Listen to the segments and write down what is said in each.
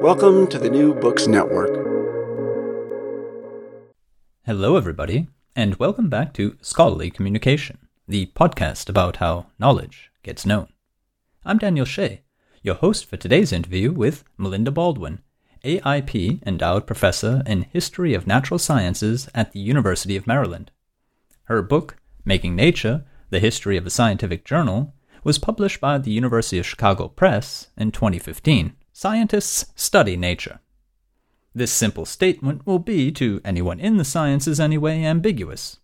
Welcome to the New Books Network. Hello, everybody, and welcome back to Scholarly Communication, the podcast about how knowledge gets known. I'm Daniel Shea, your host for today's interview with Melinda Baldwin, AIP Endowed Professor in History of Natural Sciences at the University of Maryland. Her book, Making Nature The History of a Scientific Journal, was published by the University of Chicago Press in 2015. Scientists study nature. This simple statement will be, to anyone in the sciences anyway, ambiguous.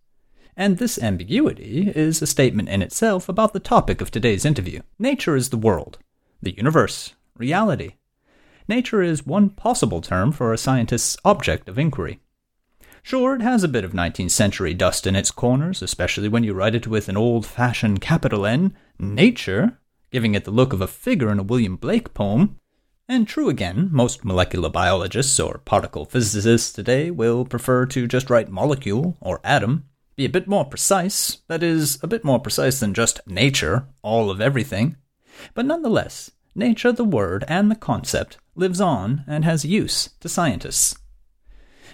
And this ambiguity is a statement in itself about the topic of today's interview. Nature is the world, the universe, reality. Nature is one possible term for a scientist's object of inquiry. Sure, it has a bit of 19th century dust in its corners, especially when you write it with an old fashioned capital N, nature, giving it the look of a figure in a William Blake poem. And true again, most molecular biologists or particle physicists today will prefer to just write molecule or atom, be a bit more precise, that is, a bit more precise than just nature, all of everything. But nonetheless, nature, the word, and the concept lives on and has use to scientists.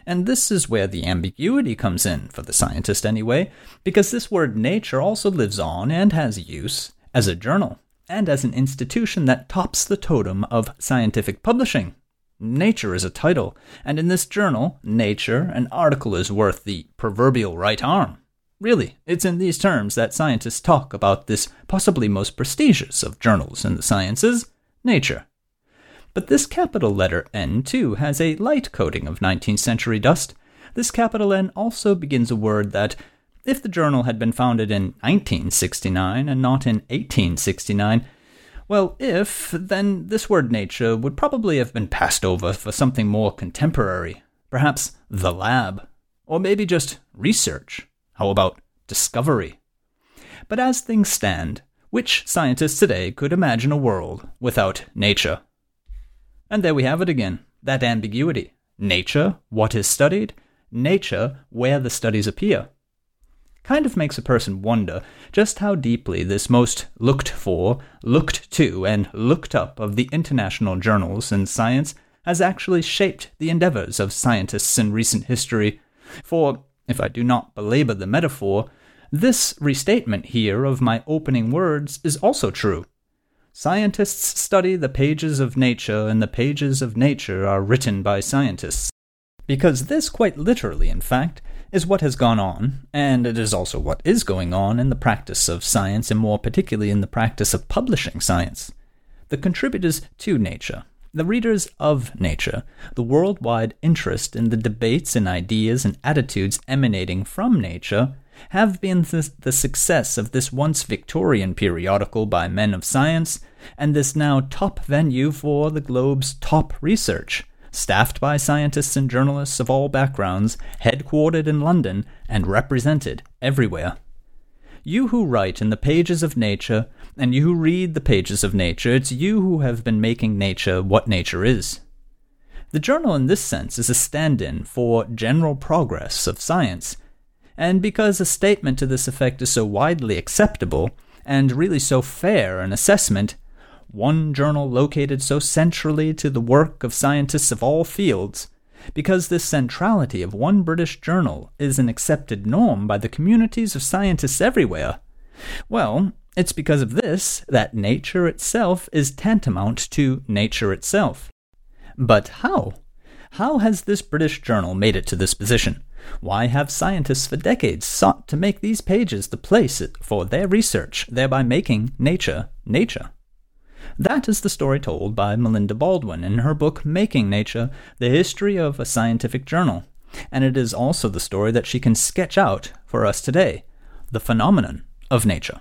And this is where the ambiguity comes in, for the scientist anyway, because this word nature also lives on and has use as a journal and as an institution that tops the totem of scientific publishing. Nature is a title, and in this journal, Nature, an article is worth the proverbial right arm. Really, it's in these terms that scientists talk about this possibly most prestigious of journals in the sciences, Nature. But this capital letter N, too, has a light coating of 19th century dust. This capital N also begins a word that if the journal had been founded in 1969 and not in 1869, well, if, then this word nature would probably have been passed over for something more contemporary. Perhaps the lab. Or maybe just research. How about discovery? But as things stand, which scientist today could imagine a world without nature? And there we have it again that ambiguity. Nature, what is studied? Nature, where the studies appear kind of makes a person wonder just how deeply this most looked for, looked to, and looked up of the international journals in science has actually shaped the endeavors of scientists in recent history. For, if I do not belabor the metaphor, this restatement here of my opening words is also true. Scientists study the pages of nature, and the pages of nature are written by scientists. Because this, quite literally, in fact, is what has gone on, and it is also what is going on in the practice of science, and more particularly in the practice of publishing science. The contributors to nature, the readers of nature, the worldwide interest in the debates and ideas and attitudes emanating from nature, have been the, the success of this once Victorian periodical by men of science, and this now top venue for the globe's top research staffed by scientists and journalists of all backgrounds, headquartered in London, and represented everywhere. You who write in the pages of nature, and you who read the pages of nature, it's you who have been making nature what nature is. The journal, in this sense, is a stand in for general progress of science, and because a statement to this effect is so widely acceptable, and really so fair an assessment, one journal located so centrally to the work of scientists of all fields, because this centrality of one British journal is an accepted norm by the communities of scientists everywhere, well, it's because of this that nature itself is tantamount to nature itself. But how? How has this British journal made it to this position? Why have scientists for decades sought to make these pages the place for their research, thereby making nature nature? That is the story told by Melinda Baldwin in her book Making Nature The History of a Scientific Journal. And it is also the story that she can sketch out for us today the phenomenon of nature.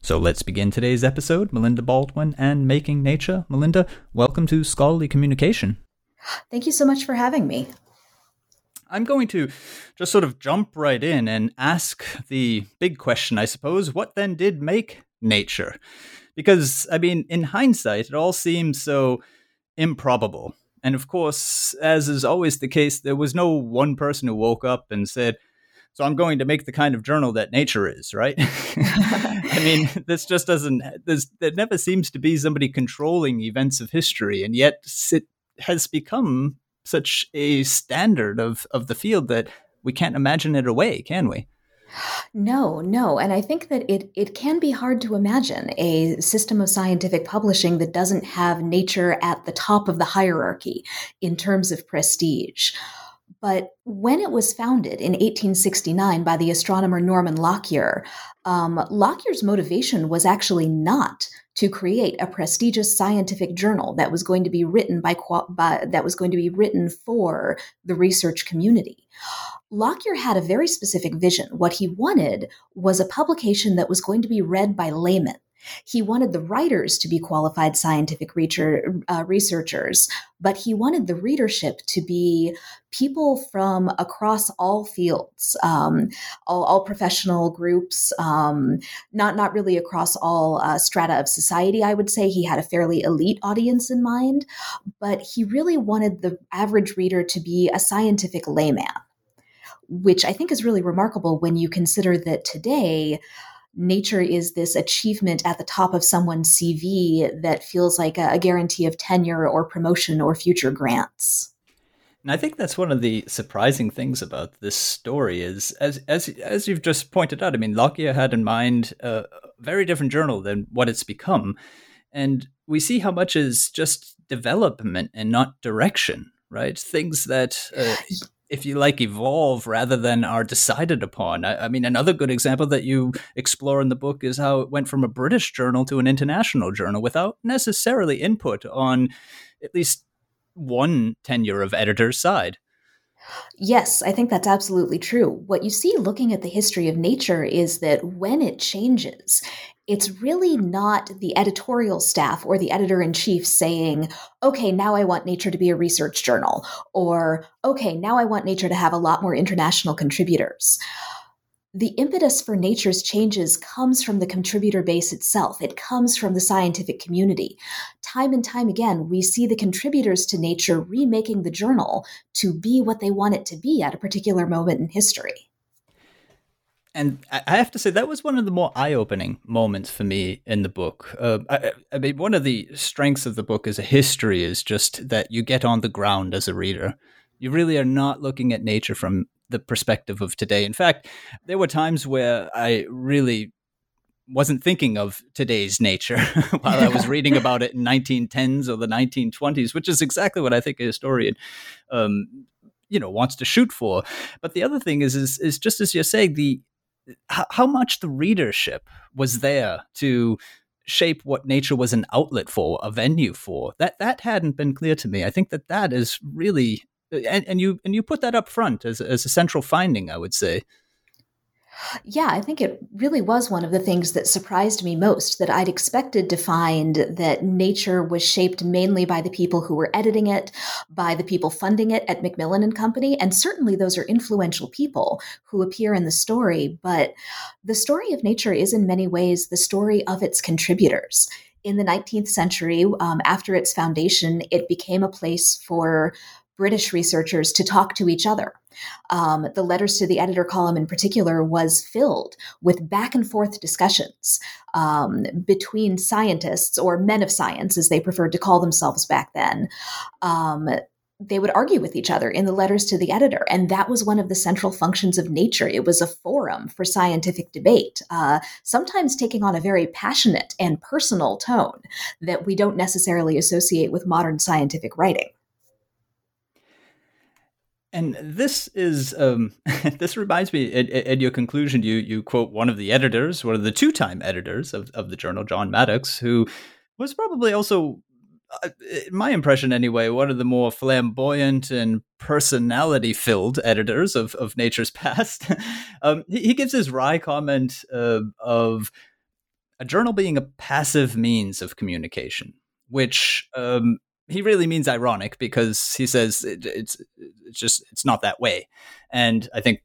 So let's begin today's episode. Melinda Baldwin and Making Nature. Melinda, welcome to Scholarly Communication. Thank you so much for having me. I'm going to just sort of jump right in and ask the big question, I suppose. What then did make nature? Because, I mean, in hindsight, it all seems so improbable. And of course, as is always the case, there was no one person who woke up and said, so I'm going to make the kind of journal that nature is, right? I mean, this just doesn't. There's, there never seems to be somebody controlling events of history, and yet it has become such a standard of of the field that we can't imagine it away, can we? No, no. And I think that it, it can be hard to imagine a system of scientific publishing that doesn't have nature at the top of the hierarchy in terms of prestige. But when it was founded in 1869 by the astronomer Norman Lockyer, um, Lockyer's motivation was actually not to create a prestigious scientific journal that was going to be written by, by, that was going to be written for the research community. Lockyer had a very specific vision. What he wanted was a publication that was going to be read by laymen he wanted the writers to be qualified scientific uh, researchers, but he wanted the readership to be people from across all fields, um, all, all, professional groups, um, not not really across all uh, strata of society. I would say he had a fairly elite audience in mind, but he really wanted the average reader to be a scientific layman, which I think is really remarkable when you consider that today nature is this achievement at the top of someone's CV that feels like a, a guarantee of tenure or promotion or future grants. And I think that's one of the surprising things about this story is, as as as you've just pointed out, I mean, Lockyer had in mind a very different journal than what it's become, and we see how much is just development and not direction, right? Things that uh, if you like, evolve rather than are decided upon. I, I, mean, another good example that you explore in the book is how it went from a British journal to an international journal without necessarily input on at least one tenure of editor's side. Yes, I think that's absolutely true. What you see looking at the history of nature is that when it changes, it's really not the editorial staff or the editor in chief saying, okay, now I want Nature to be a research journal, or okay, now I want Nature to have a lot more international contributors. The impetus for Nature's changes comes from the contributor base itself. It comes from the scientific community. Time and time again, we see the contributors to Nature remaking the journal to be what they want it to be at a particular moment in history and I have to say that was one of the more eye-opening moments for me in the book. Uh, I, I, mean, one of the strengths of the book as a history is just that you get on the ground as a reader. You really are not looking at nature from the perspective of today. In fact, there were times where I really wasn't thinking of today's nature while I was reading about it in 1910s or the 1920s, which is exactly what I think a historian um, you know wants to shoot for but the other thing is is, is just as you're saying the how much the readership was there to shape what nature was an outlet for, a venue for. That that hadn't been clear to me. I think that that is really and, and you and you put that up front as as a central finding. I would say. Yeah, I think it really was one of the things that surprised me most that I'd expected to find that nature was shaped mainly by the people who were editing it, by the people funding it at Macmillan and Company, and certainly those are influential people who appear in the story, but the story of nature is in many ways the story of its contributors in the 19th century, um, after its foundation, it became a place for British researchers to talk to each other. Um, the letters to the editor column, in particular, was filled with back and forth discussions um, between scientists or men of science, as they preferred to call themselves back then. Um, they would argue with each other in the letters to the editor. And that was one of the central functions of Nature. It was a forum for scientific debate, uh, sometimes taking on a very passionate and personal tone that we don't necessarily associate with modern scientific writing. And this is um, this reminds me. At, at, your conclusion, you you quote one of the editors, one of the two-time editors of, of the journal, John Maddox, who was probably also, uh, my impression anyway, one of the more flamboyant and personality-filled editors of of Nature's past. um, he, he, gives his wry comment uh, of a journal being a passive means of communication, which um, he really means ironic because he says it, it's it's just it's not that way, and I think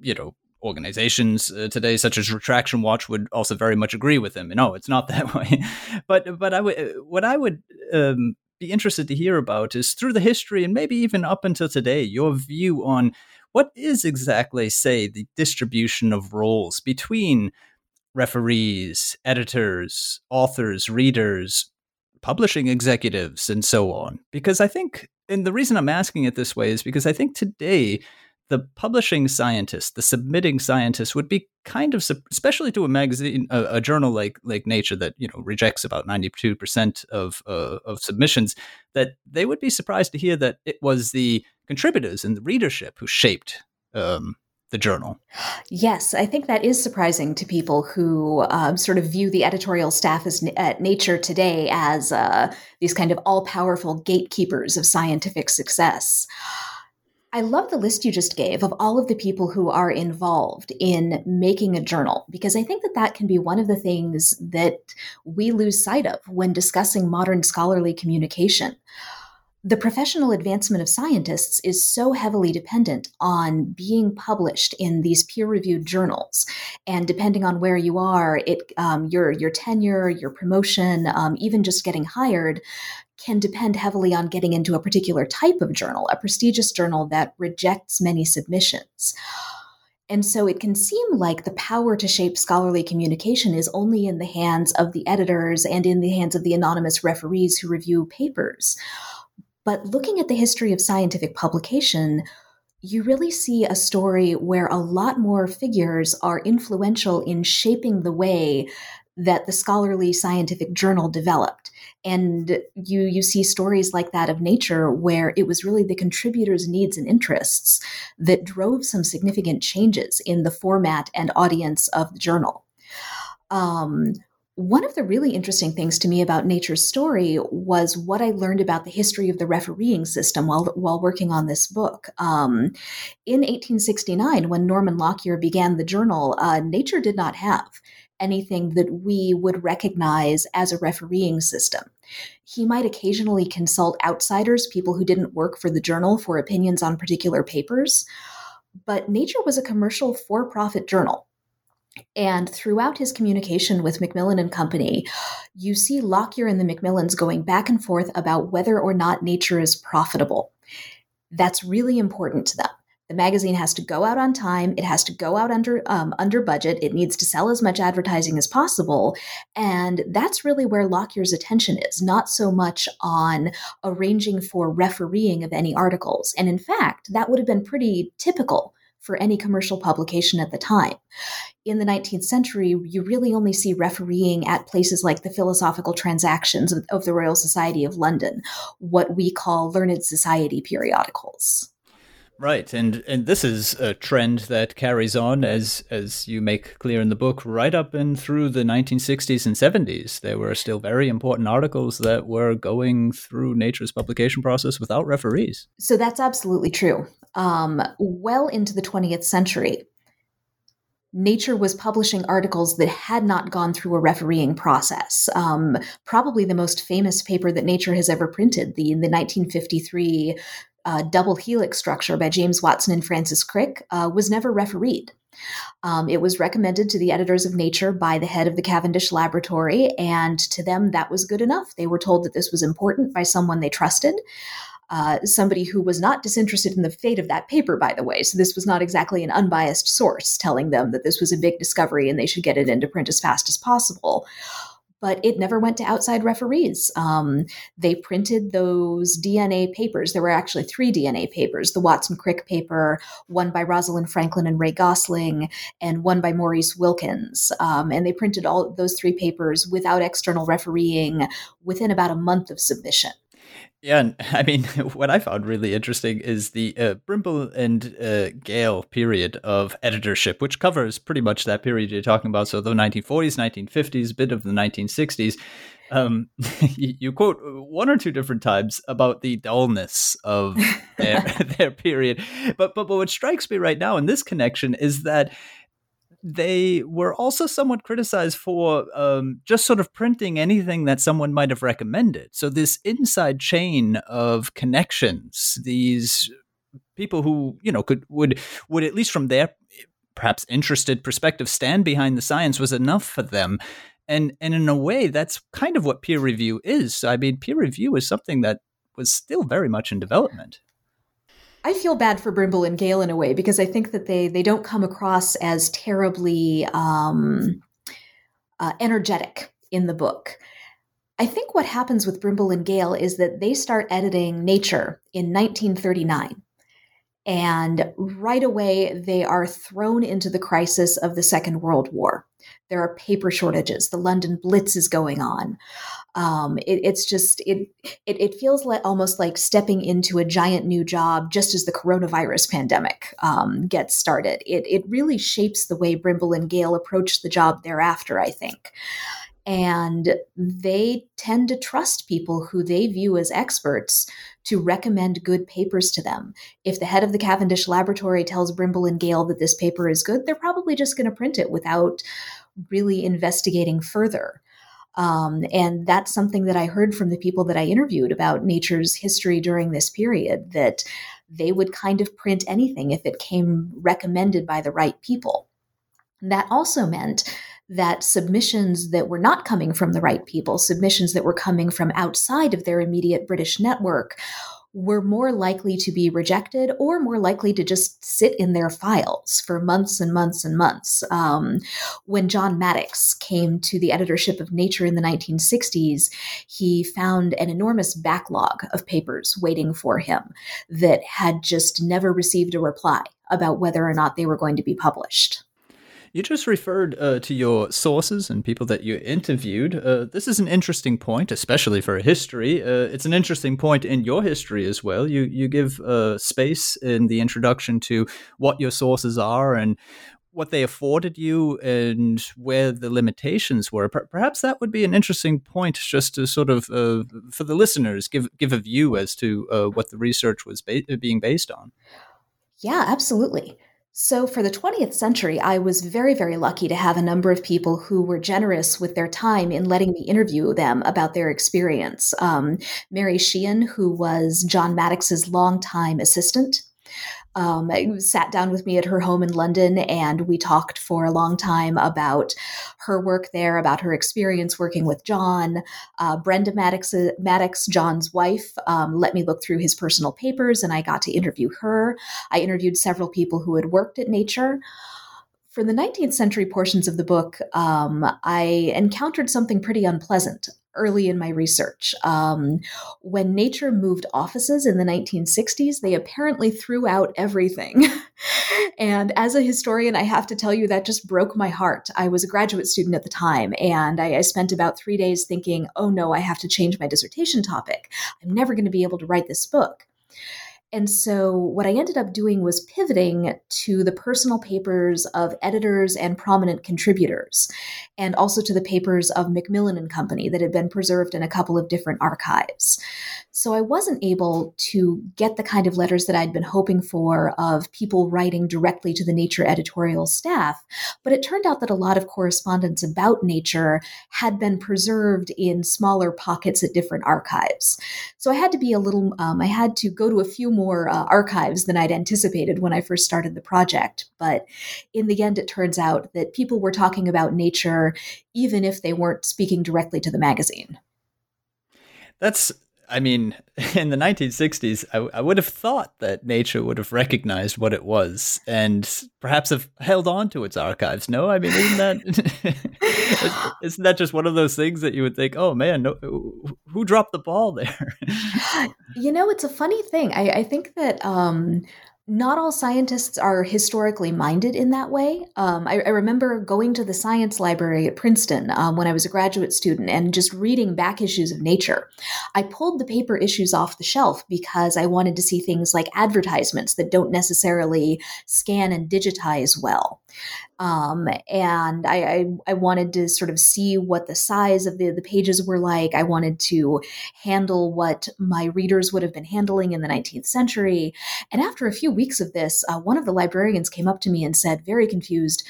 you know organizations uh, today such as Retraction Watch would also very much agree with him. No, it's not that way. but but I would uh, what I would um, be interested to hear about is through the history and maybe even up until today your view on what is exactly say the distribution of roles between referees, editors, authors, readers, publishing executives and so on. Because I think, and the reason I'm asking it this way is because I think today the publishing scientist, the submitting scientist, would be kind of, especially to a magazine, a, a journal like like Nature that you know rejects about ninety two percent of uh, of submissions, that they would be surprised to hear that it was the contributors and the readership who shaped um, the journal. Yes, I think that is surprising to people who um, sort of view the editorial staff as at Nature today as uh, these kind of all powerful gatekeepers of scientific success. I love the list you just gave of all of the people who are involved in making a journal because I think that that can be one of the things that we lose sight of when discussing modern scholarly communication the professional advancement of scientists is so heavily dependent on being published in these peer-reviewed journals, and depending on where you are, it um, your your tenure, your promotion, um, even just getting hired, can depend heavily on getting into a particular type of journal, a prestigious journal that rejects many submissions. And so it can seem like the power to shape scholarly communication is only in the hands of the editors and in the hands of the anonymous referees who review papers. But looking at the history of scientific publication, you really see a story where a lot more figures are influential in shaping the way that the scholarly scientific journal developed. And you you see stories like that of nature where it was really the contributors' needs and interests that drove some significant changes in the format and audience of the journal. Um, one of the really interesting things to me about Nature's story was what I learned about the history of the refereeing system while, while working on this book. Um, in 1869, when Norman Lockyer began the journal, uh, Nature did not have anything that we would recognize as a refereeing system. He might occasionally consult outsiders, people who didn't work for the journal, for opinions on particular papers. But Nature was a commercial for profit journal. And throughout his communication with Macmillan and Company, you see Lockyer and the Macmillans going back and forth about whether or not nature is profitable. That's really important to them. The magazine has to go out on time. It has to go out under um, under budget. It needs to sell as much advertising as possible, and that's really where Lockyer's attention is. Not so much on arranging for refereeing of any articles, and in fact, that would have been pretty typical for any commercial publication at the time. In the 19th century, you really only see refereeing at places like the Philosophical Transactions of, the Royal Society of London, what we call learned society periodicals. Right, and and this is a trend that carries on as as you make clear in the book, right up and through the 1960s and 70s. There were still very important articles that were going through Nature's publication process without referees. So that's absolutely true. Um, well into the 20th century, Nature was publishing articles that had not gone through a refereeing process. Um, probably the most famous paper that Nature has ever printed, the, the 1953 uh, double helix structure by James Watson and Francis Crick, uh, was never refereed. Um, it was recommended to the editors of Nature by the head of the Cavendish Laboratory, and to them, that was good enough. They were told that this was important by someone they trusted. Uh, somebody who was not disinterested in the fate of that paper, by the way. So, this was not exactly an unbiased source telling them that this was a big discovery and they should get it into print as fast as possible but it never went to outside referees. Um, they printed those DNA papers. There were actually three DNA papers the Watson Crick paper, one by Rosalind Franklin and Ray Gosling, and one by Maurice Wilkins. Um, and they printed all those three papers without external refereeing within about a month of submission. Yeah, and I mean, what I found really interesting is the uh, Brimble and uh, Gale period of editorship, which covers pretty much that period you're talking about. So the 1940s, 1950s, bit of the 1960s. Um, you, you, quote one or two different times about the dullness of their, their period, but, but but what strikes me right now in this connection is that they were also somewhat criticized for um, just sort of printing anything that someone might have recommended. So this inside chain of connections, these people who you know could would would at least from their perhaps interested perspective stand behind the science was enough for them. And and in a way, that's kind of what peer review is. I mean, peer review is something that was still very much in development. I feel bad for Brimble and Gale in a way because I think that they they don't come across as terribly um, uh, energetic in the book. I think what happens with Brimble and Gale is that they start editing Nature in 1939. And right away, they are thrown into the crisis of the Second World War. There are paper shortages. The London Blitz is going on. Um, it, it's just it, it, it feels like almost like stepping into a giant new job just as the coronavirus pandemic um, gets started. It it really shapes the way Brimble and Gale approach the job thereafter. I think and they tend to trust people who they view as experts to recommend good papers to them. If the head of the Cavendish laboratory tells Brimble and Gale that this paper is good, they're probably just going to print it without really investigating further. Um, and that's something that I heard from the people that I interviewed about nature's history during this period that they would kind of print anything if it came recommended by the right people. That also meant that submissions that were not coming from the right people, submissions that were coming from outside of their immediate British network, were more likely to be rejected or more likely to just sit in their files for months and months and months. Um, when John Maddox came to the editorship of Nature in the 1960s, he found an enormous backlog of papers waiting for him that had just never received a reply about whether or not they were going to be published. You just referred uh, to your sources and people that you interviewed. Uh, this is an interesting point, especially for history. Uh, it's an interesting point in your history as well. You you give uh, space in the introduction to what your sources are and what they afforded you and where the limitations were. perhaps that would be an interesting point, just to sort of uh, for the listeners give give a view as to uh, what the research was ba- being based on. Yeah, absolutely. So, for the 20th century, I was very, very lucky to have a number of people who were generous with their time in letting me interview them about their experience. Um, Mary Sheehan, who was John Maddox's longtime assistant, um, sat down with me at her home in London and we talked for a long time about her work there, about her experience working with John. Uh, Brenda Maddox, Maddox, John's wife, um, let me look through his personal papers and I got to interview her. I interviewed several people who had worked at Nature. For the 19th century portions of the book, um, I encountered something pretty unpleasant early in my research. Um, when Nature moved offices in the 1960s, they apparently threw out everything. and as a historian, I have to tell you that just broke my heart. I was a graduate student at the time, and I, I spent about three days thinking, oh no, I have to change my dissertation topic. I'm never going to be able to write this book. And so, what I ended up doing was pivoting to the personal papers of editors and prominent contributors, and also to the papers of Macmillan and Company that had been preserved in a couple of different archives. So, I wasn't able to get the kind of letters that I'd been hoping for of people writing directly to the Nature editorial staff, but it turned out that a lot of correspondence about nature had been preserved in smaller pockets at different archives. So, I had to be a little, um, I had to go to a few more uh, archives than I'd anticipated when I first started the project. But in the end, it turns out that people were talking about nature even if they weren't speaking directly to the magazine. That's I mean, in the 1960s, I, I, would have thought that nature would have recognized what it was and perhaps have held on to its archives. No, I mean, isn't that isn't that just one of those things that you would think, oh man, no, who dropped the ball there? you know, it's a funny thing. I, I think that um, not all scientists are historically minded in that way. Um, I, I, remember going to the science library at Princeton um, when I was a graduate student and just reading back issues of Nature. I pulled the paper issues off the shelf because I wanted to see things like advertisements that don't necessarily scan and digitize well. Um, and I, I, I, wanted to sort of see what the size of the, the pages were like. I wanted to handle what my readers would have been handling in the 19th century. And after a few weeks of this, uh, one of the librarians came up to me and said, very confused,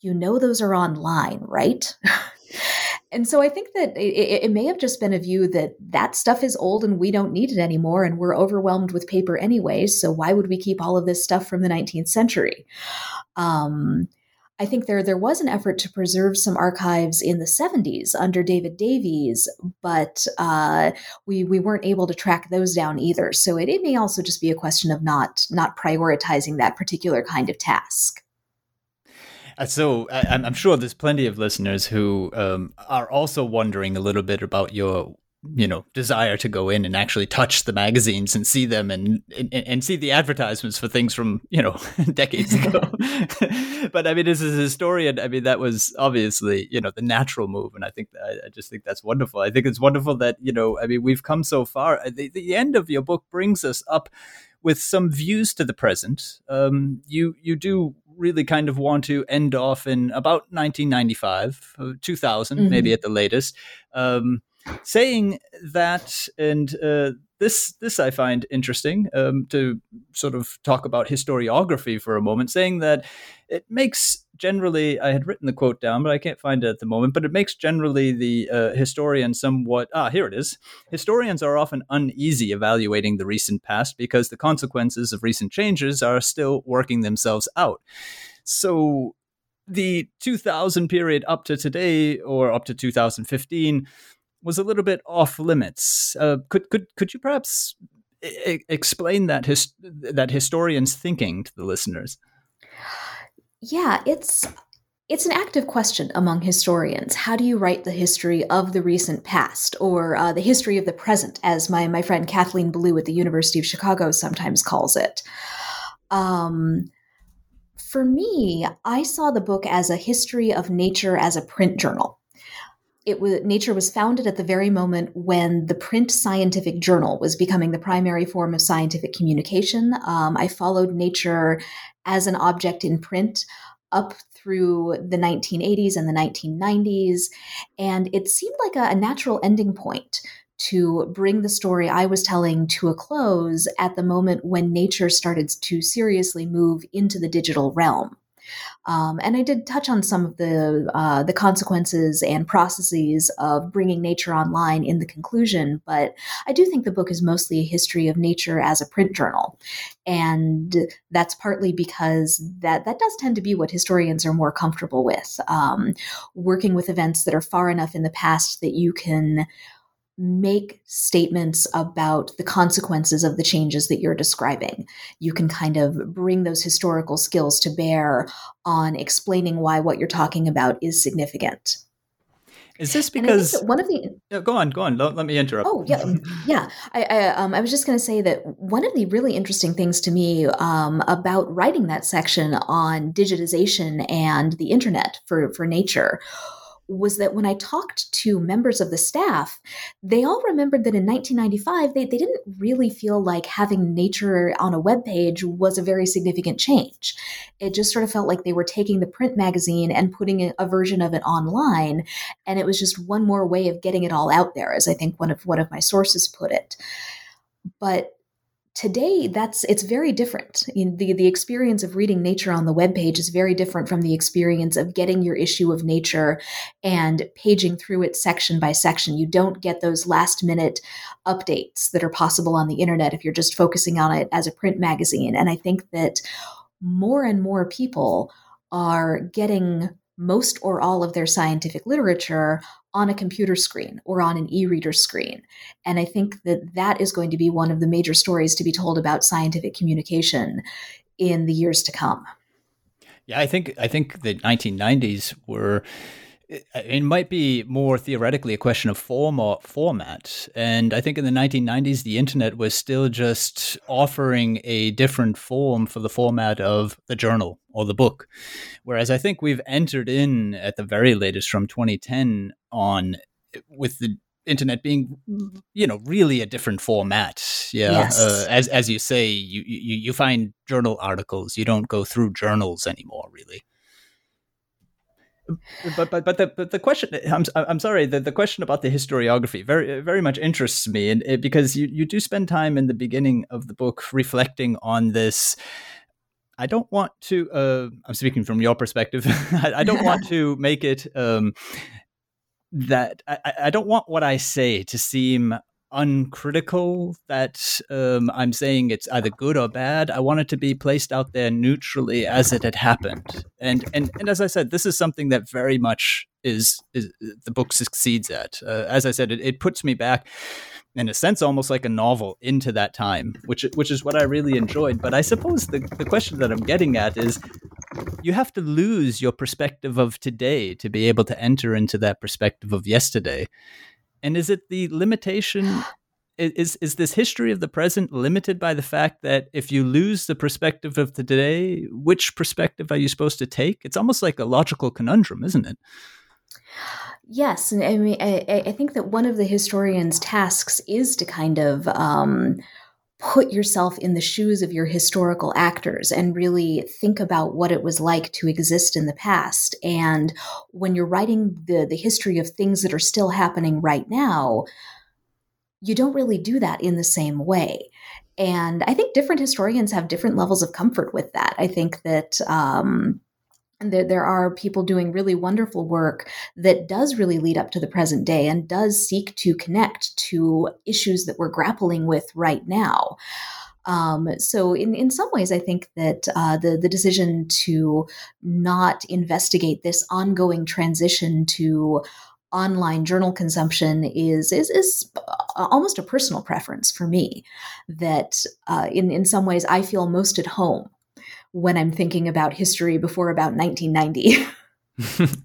You know, those are online, right? and so I think that it, it, may have just been a view that that stuff is old and we don't need it anymore, and we're overwhelmed with paper anyway. So why would we keep all of this stuff from the 19th century? Um, I think there there was an effort to preserve some archives in the 70s under David Davies, but uh, we we weren't able to track those down either. So it, it may also just be a question of not not prioritizing that particular kind of task. Uh, so I, am sure there's plenty of listeners who um, are also wondering a little bit about your you know desire to go in and actually touch the magazines and see them and and, and see the advertisements for things from you know decades ago. But i mean as a historian i mean that was obviously you know the natural move and i think I, I, just think that's wonderful. I think it's wonderful that you know i mean we've come so far. The, the end of your book brings us up with some views to the present. Um, you you do really kind of want to end off in about 1995 uh, 2000 mm-hmm. maybe at the latest um, saying that, and uh, this this I find interesting um, to sort of talk about historiography for a moment, saying that it makes generally I had written the quote down, but I can't find it at the moment. But it makes generally the uh, historian somewhat ah here it is. Historians are often uneasy evaluating the recent past because the consequences of recent changes are still working themselves out. So the 2000 period up to today or up to 2015 was a little bit off limits. Uh, could could could you perhaps I- explain that his- that historian's thinking to the listeners? Yeah, it's it's an active question among historians. How do you write the history of the recent past, or uh, the history of the present, as my my friend Kathleen Belew at the University of Chicago sometimes calls it? Um, for me, I saw the book as a history of nature as a print journal it was nature was founded at the very moment when the print scientific journal was becoming the primary form of scientific communication um, i followed nature as an object in print up through the 1980s and the 1990s and it seemed like a, a natural ending point to bring the story I was telling to a close at the moment when nature started to seriously move into the digital realm. Um, and I did touch on some of the uh, the consequences and processes of bringing nature online in the conclusion, but I do think the book is mostly a history of nature as a print journal, and that's partly because that that does tend to be what historians are more comfortable with, um, working with events that are far enough in the past that you can make statements about the consequences of the changes that you're describing. You can kind of bring those historical skills to bear on explaining why what you're talking about is significant. Is this because one of the no, go on, go on. Let, let me interrupt. Oh yeah, yeah. I I, um, I was just going to say that one of the really interesting things to me um, about writing that section on digitization and the internet for for nature was that when I talked to members of the staff, they all remembered that in 1995, they, they didn't really feel like having nature on a web page was a very significant change. It just sort of felt like they were taking the print magazine and putting a, version of it online. And it was just one more way of getting it all out there, as I think one of one of my sources put it. But today that's it's very different. The the experience of reading nature on the web page is very different from the experience of getting your issue of nature and paging through it section by section. You don't get those last minute updates that are possible on the internet if you're just focusing on it as a print magazine. And i think that more and more people are getting most or all of their scientific literature on a computer screen or on an e-reader screen. And i think that that is going to be one of the major stories to be told about scientific communication in the years to come. Yeah i think i think the 1990s were it might be more theoretically a question of form or format. And I think in the 1990s, the internet was still just offering a different form for the format of the journal or the book. Whereas I think we've entered in at the very latest from 2010 on with the internet being you know really a different format yeah yes. uh, as as you say you, you you find journal articles you don't go through journals anymore really but but but the but the question I'm I'm sorry the, the question about the historiography very very much interests me and it, because you you do spend time in the beginning of the book reflecting on this. I don't want to uh, I'm speaking from your perspective I, I, don't want to make it um, that I, I don't want what I say to seem uncritical that um, I'm saying it's either good or bad. I want it to be placed out there neutrally as it had happened. And and and as I said, this is something that very much is, is the book succeeds at. Uh, as I said, it, it puts me back in a sense almost like a novel into that time, which which is what I really enjoyed. But I suppose the, the question that I'm getting at is you have to lose your perspective of today to be able to enter into that perspective of yesterday. And is it the limitation? Is is this history of the present limited by the fact that if you lose the perspective of today, which perspective are you supposed to take? It's almost like a logical conundrum, isn't it? Yes, and I mean, I, I think that one of the historian's tasks is to kind of um, put yourself in the shoes of your historical actors and really think about what it was like to exist in the past. And when you're writing the, the history of things that are still happening right now, you don't really do that in the same way. And I think different historians have different levels of comfort with that. I think that um, there, there are people doing really wonderful work that does really lead up to the present day and does seek to connect to issues that we're grappling with right now. Um, so, in, in some ways, I think that uh, the the decision to not investigate this ongoing transition to online journal consumption is is is almost a personal preference for me. That uh, in in some ways, I feel most at home when I'm thinking about history before about 1990.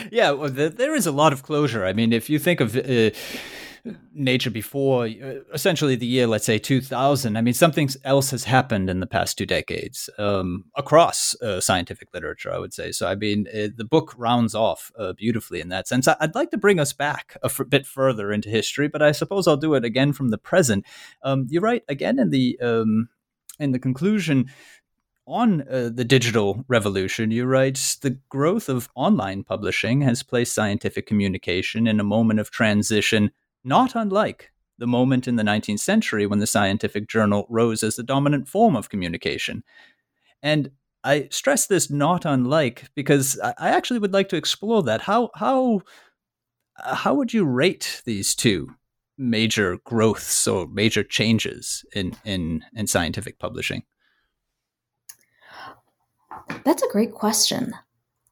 yeah, well, there is a lot of closure. I mean, if you think of uh, nature before uh, essentially the year, let's say 2000, I mean, something else has happened in the past two decades um, across uh, scientific literature, I would say. So, I mean, uh, the book rounds off uh, beautifully in that sense. I'd like to bring us back a f- bit further into history, but I suppose I'll do it again from the present. Um, you're right, again, in the um, in the conclusion, on uh, the digital revolution, you write the growth of online publishing has placed scientific communication in a moment of transition, not unlike the moment in the 19th century when the scientific journal rose as the dominant form of communication. And I stress this not unlike because I actually would like to explore that. How how uh, how would you rate these two major growths or major changes in in in scientific publishing? That's a great question.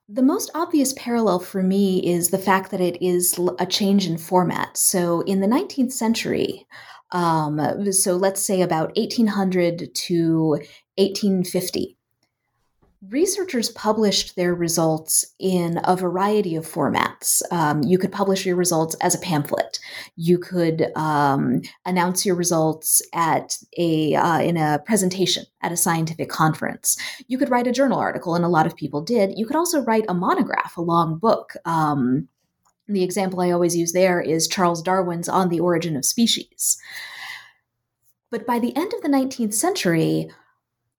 The most obvious parallel for me is the fact that it is a change in format. So, in the 19th century, um, so let's say about 1800 to 1850, researchers published their results in a variety of formats. Um, you could publish your results as a pamphlet. You could um, announce your results at a uh, in a presentation at a scientific conference. You could write a journal article, and a lot of people did. You could also write a monograph, a long book. Um, the example I always use there is Charles Darwin's On the Origin of Species. But by the end of the 19th century,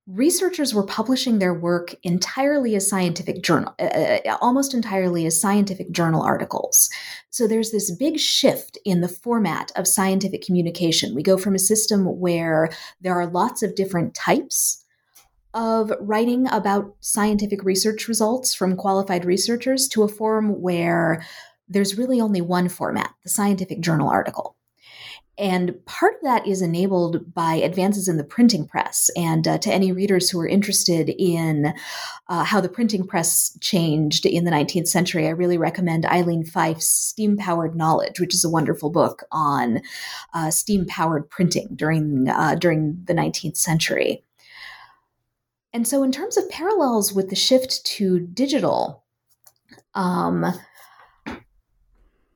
researchers were publishing their work entirely as scientific journal uh, uh, almost entirely as scientific journal articles. So there's this big shift in the format of scientific communication. We go from a system where there are lots of different types of writing about scientific research results from qualified researchers to a form where there's really only one format the scientific journal article and part of that is enabled by advances in the printing press. And uh, to any readers who are interested in uh, how the printing press changed in the 19th century, I really recommend Aileen Fyfe's Steam Powered Knowledge, which is a wonderful book on uh, steam powered printing during, uh, during the 19th century. And so, in terms of parallels with the shift to digital, um,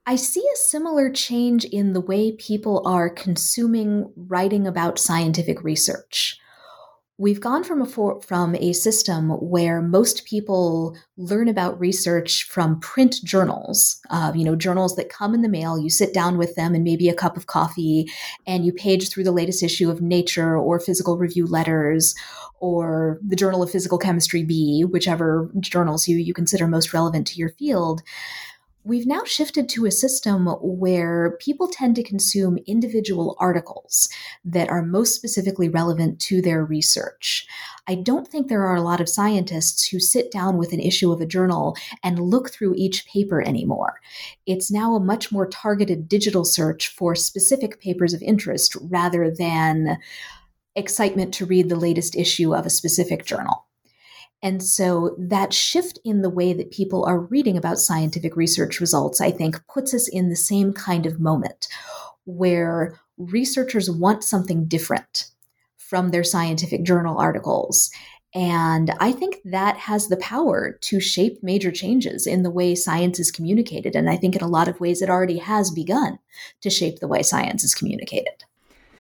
I see a similar change in the way people are consuming writing about scientific research. We've gone from a for, from a system where most people learn about research from print journals, uh, you know, journals that come in the mail. You sit down with them and maybe a cup of coffee, and you page through the latest issue of Nature or Physical Review Letters or the Journal of Physical Chemistry B, whichever journals you you consider most relevant to your field we've now shifted to a system where people tend to consume individual articles that are most specifically relevant to their research. I don't think there are a lot of scientists who sit down with an issue of a journal and look through each paper anymore. It's now a much more targeted digital search for specific papers of interest rather than excitement to read the latest issue of a specific journal. And so that shift in the way that people are reading about scientific research results, I think, puts us in the same kind of moment where researchers want something different from their scientific journal articles. And I think that has the power to shape major changes in the way science is communicated. And I think in a lot of ways it already has begun to shape the way science is communicated.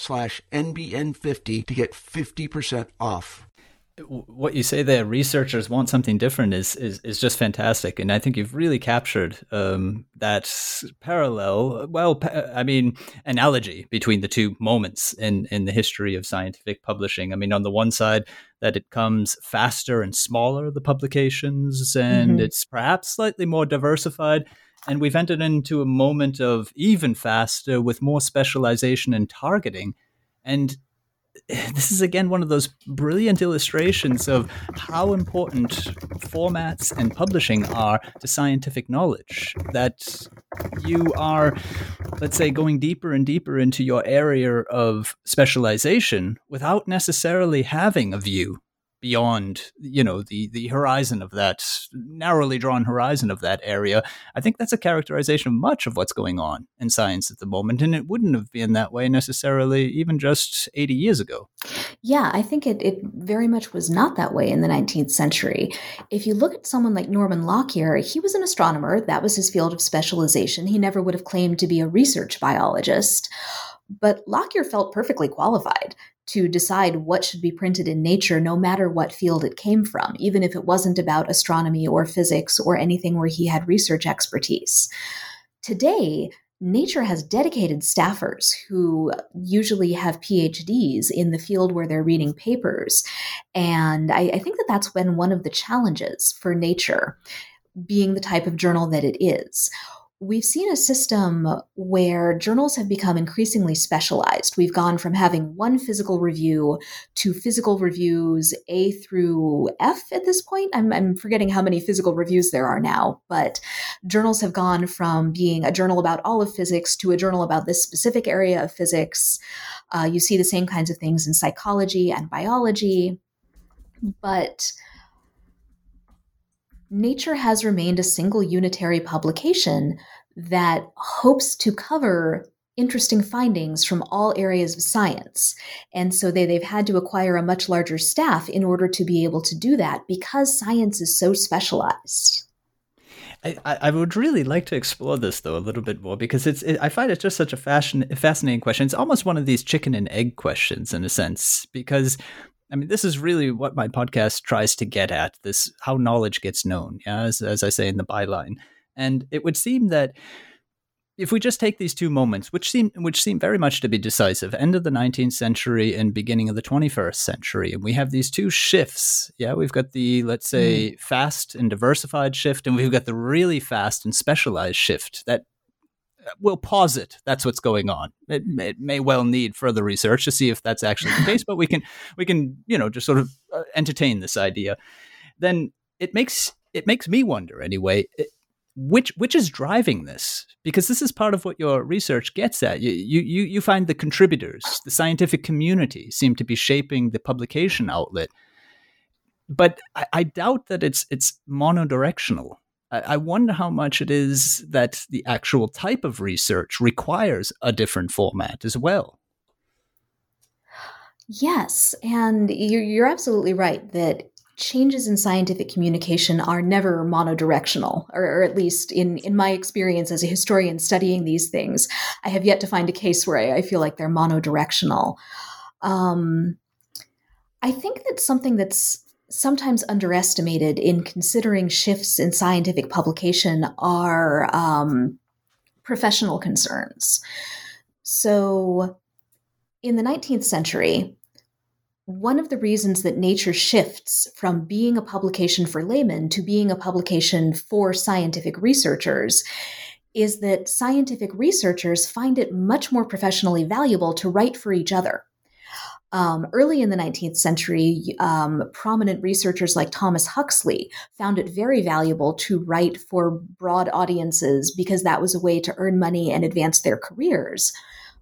slash NBN50 to get 50% off what you say there, researchers want something different, is is, is just fantastic, and I think you've really captured um, that parallel. Well, I mean, analogy between the two moments in in the history of scientific publishing. I mean, on the one side, that it comes faster and smaller, the publications, and mm-hmm. it's perhaps slightly more diversified. And we've entered into a moment of even faster with more specialization and targeting. And this is again one of those brilliant illustrations of how important formats and publishing are to scientific knowledge. That you are, let's say, going deeper and deeper into your area of specialization without necessarily having a view beyond you know the the horizon of that narrowly drawn horizon of that area i think that's a characterization of much of what's going on in science at the moment and it wouldn't have been that way necessarily even just 80 years ago. Yeah i think it, it very much was not that way in the 19th century. If you look at someone like norman lockyer he was an astronomer that was his field of specialization he never would have claimed to be a research biologist but lockyer felt perfectly qualified to decide what should be printed in Nature, no matter what field it came from, even if it wasn't about astronomy or physics or anything where he had research expertise. Today, Nature has dedicated staffers who usually have PhDs in the field where they're reading papers. And I, I, think that that's been one of the challenges for Nature, being the type of journal that it is we've seen a system where journals have become increasingly specialized. We've gone from having one physical review to physical reviews A through F at this point. I'm, I'm, forgetting how many physical reviews there are now, but journals have gone from being a journal about all of physics to a journal about this specific area of physics. Uh, you see the same kinds of things in psychology and biology. But Nature has remained a single unitary publication that hopes to cover interesting findings from all areas of science. And so they, they've had to acquire a much larger staff in order to be able to do that because science is so specialized. I, I would really like to explore this though a little bit more because it's it, I find it just such a fashion, fascinating question. It's almost one of these chicken and egg questions in a sense because I mean, this is really what my podcast tries to get at this how knowledge gets known, yeah, as, as I say in the byline. And it would seem that if we just take these two moments, which seem which seem very much to be decisive, end of the 19th century and beginning of the 21st century, and we have these two shifts. Yeah, we've got the let's say mm. fast and diversified shift, and we've got the really fast and specialized shift that we'll pause it. that's what's going on. It, it, may well need further research to see if that's actually the case, but we can we can you know just sort of uh, entertain this idea. Then it makes it makes me wonder anyway. It, which which is driving this? Because this is part of what your research gets at. You you you find the contributors, the scientific community, seem to be shaping the publication outlet. But I, I doubt that it's it's monodirectional I wonder how much it is that the actual type of research requires a different format as well. Yes, and you're, absolutely right that changes in scientific communication are never monodirectional, or, or, at least in, in my experience as a historian studying these things, I have yet to find a case where I, I feel like they're monodirectional. Um, I think that something that's sometimes underestimated in considering shifts in scientific publication are um, professional concerns. So, in the 19th century, one of the reasons that Nature shifts from being a publication for laymen to being a publication for scientific researchers is that scientific researchers find it much more professionally valuable to write for each other. Um, early in the 19th century, um, prominent researchers like Thomas Huxley found it very valuable to write for broad audiences because that was a way to earn money and advance their careers.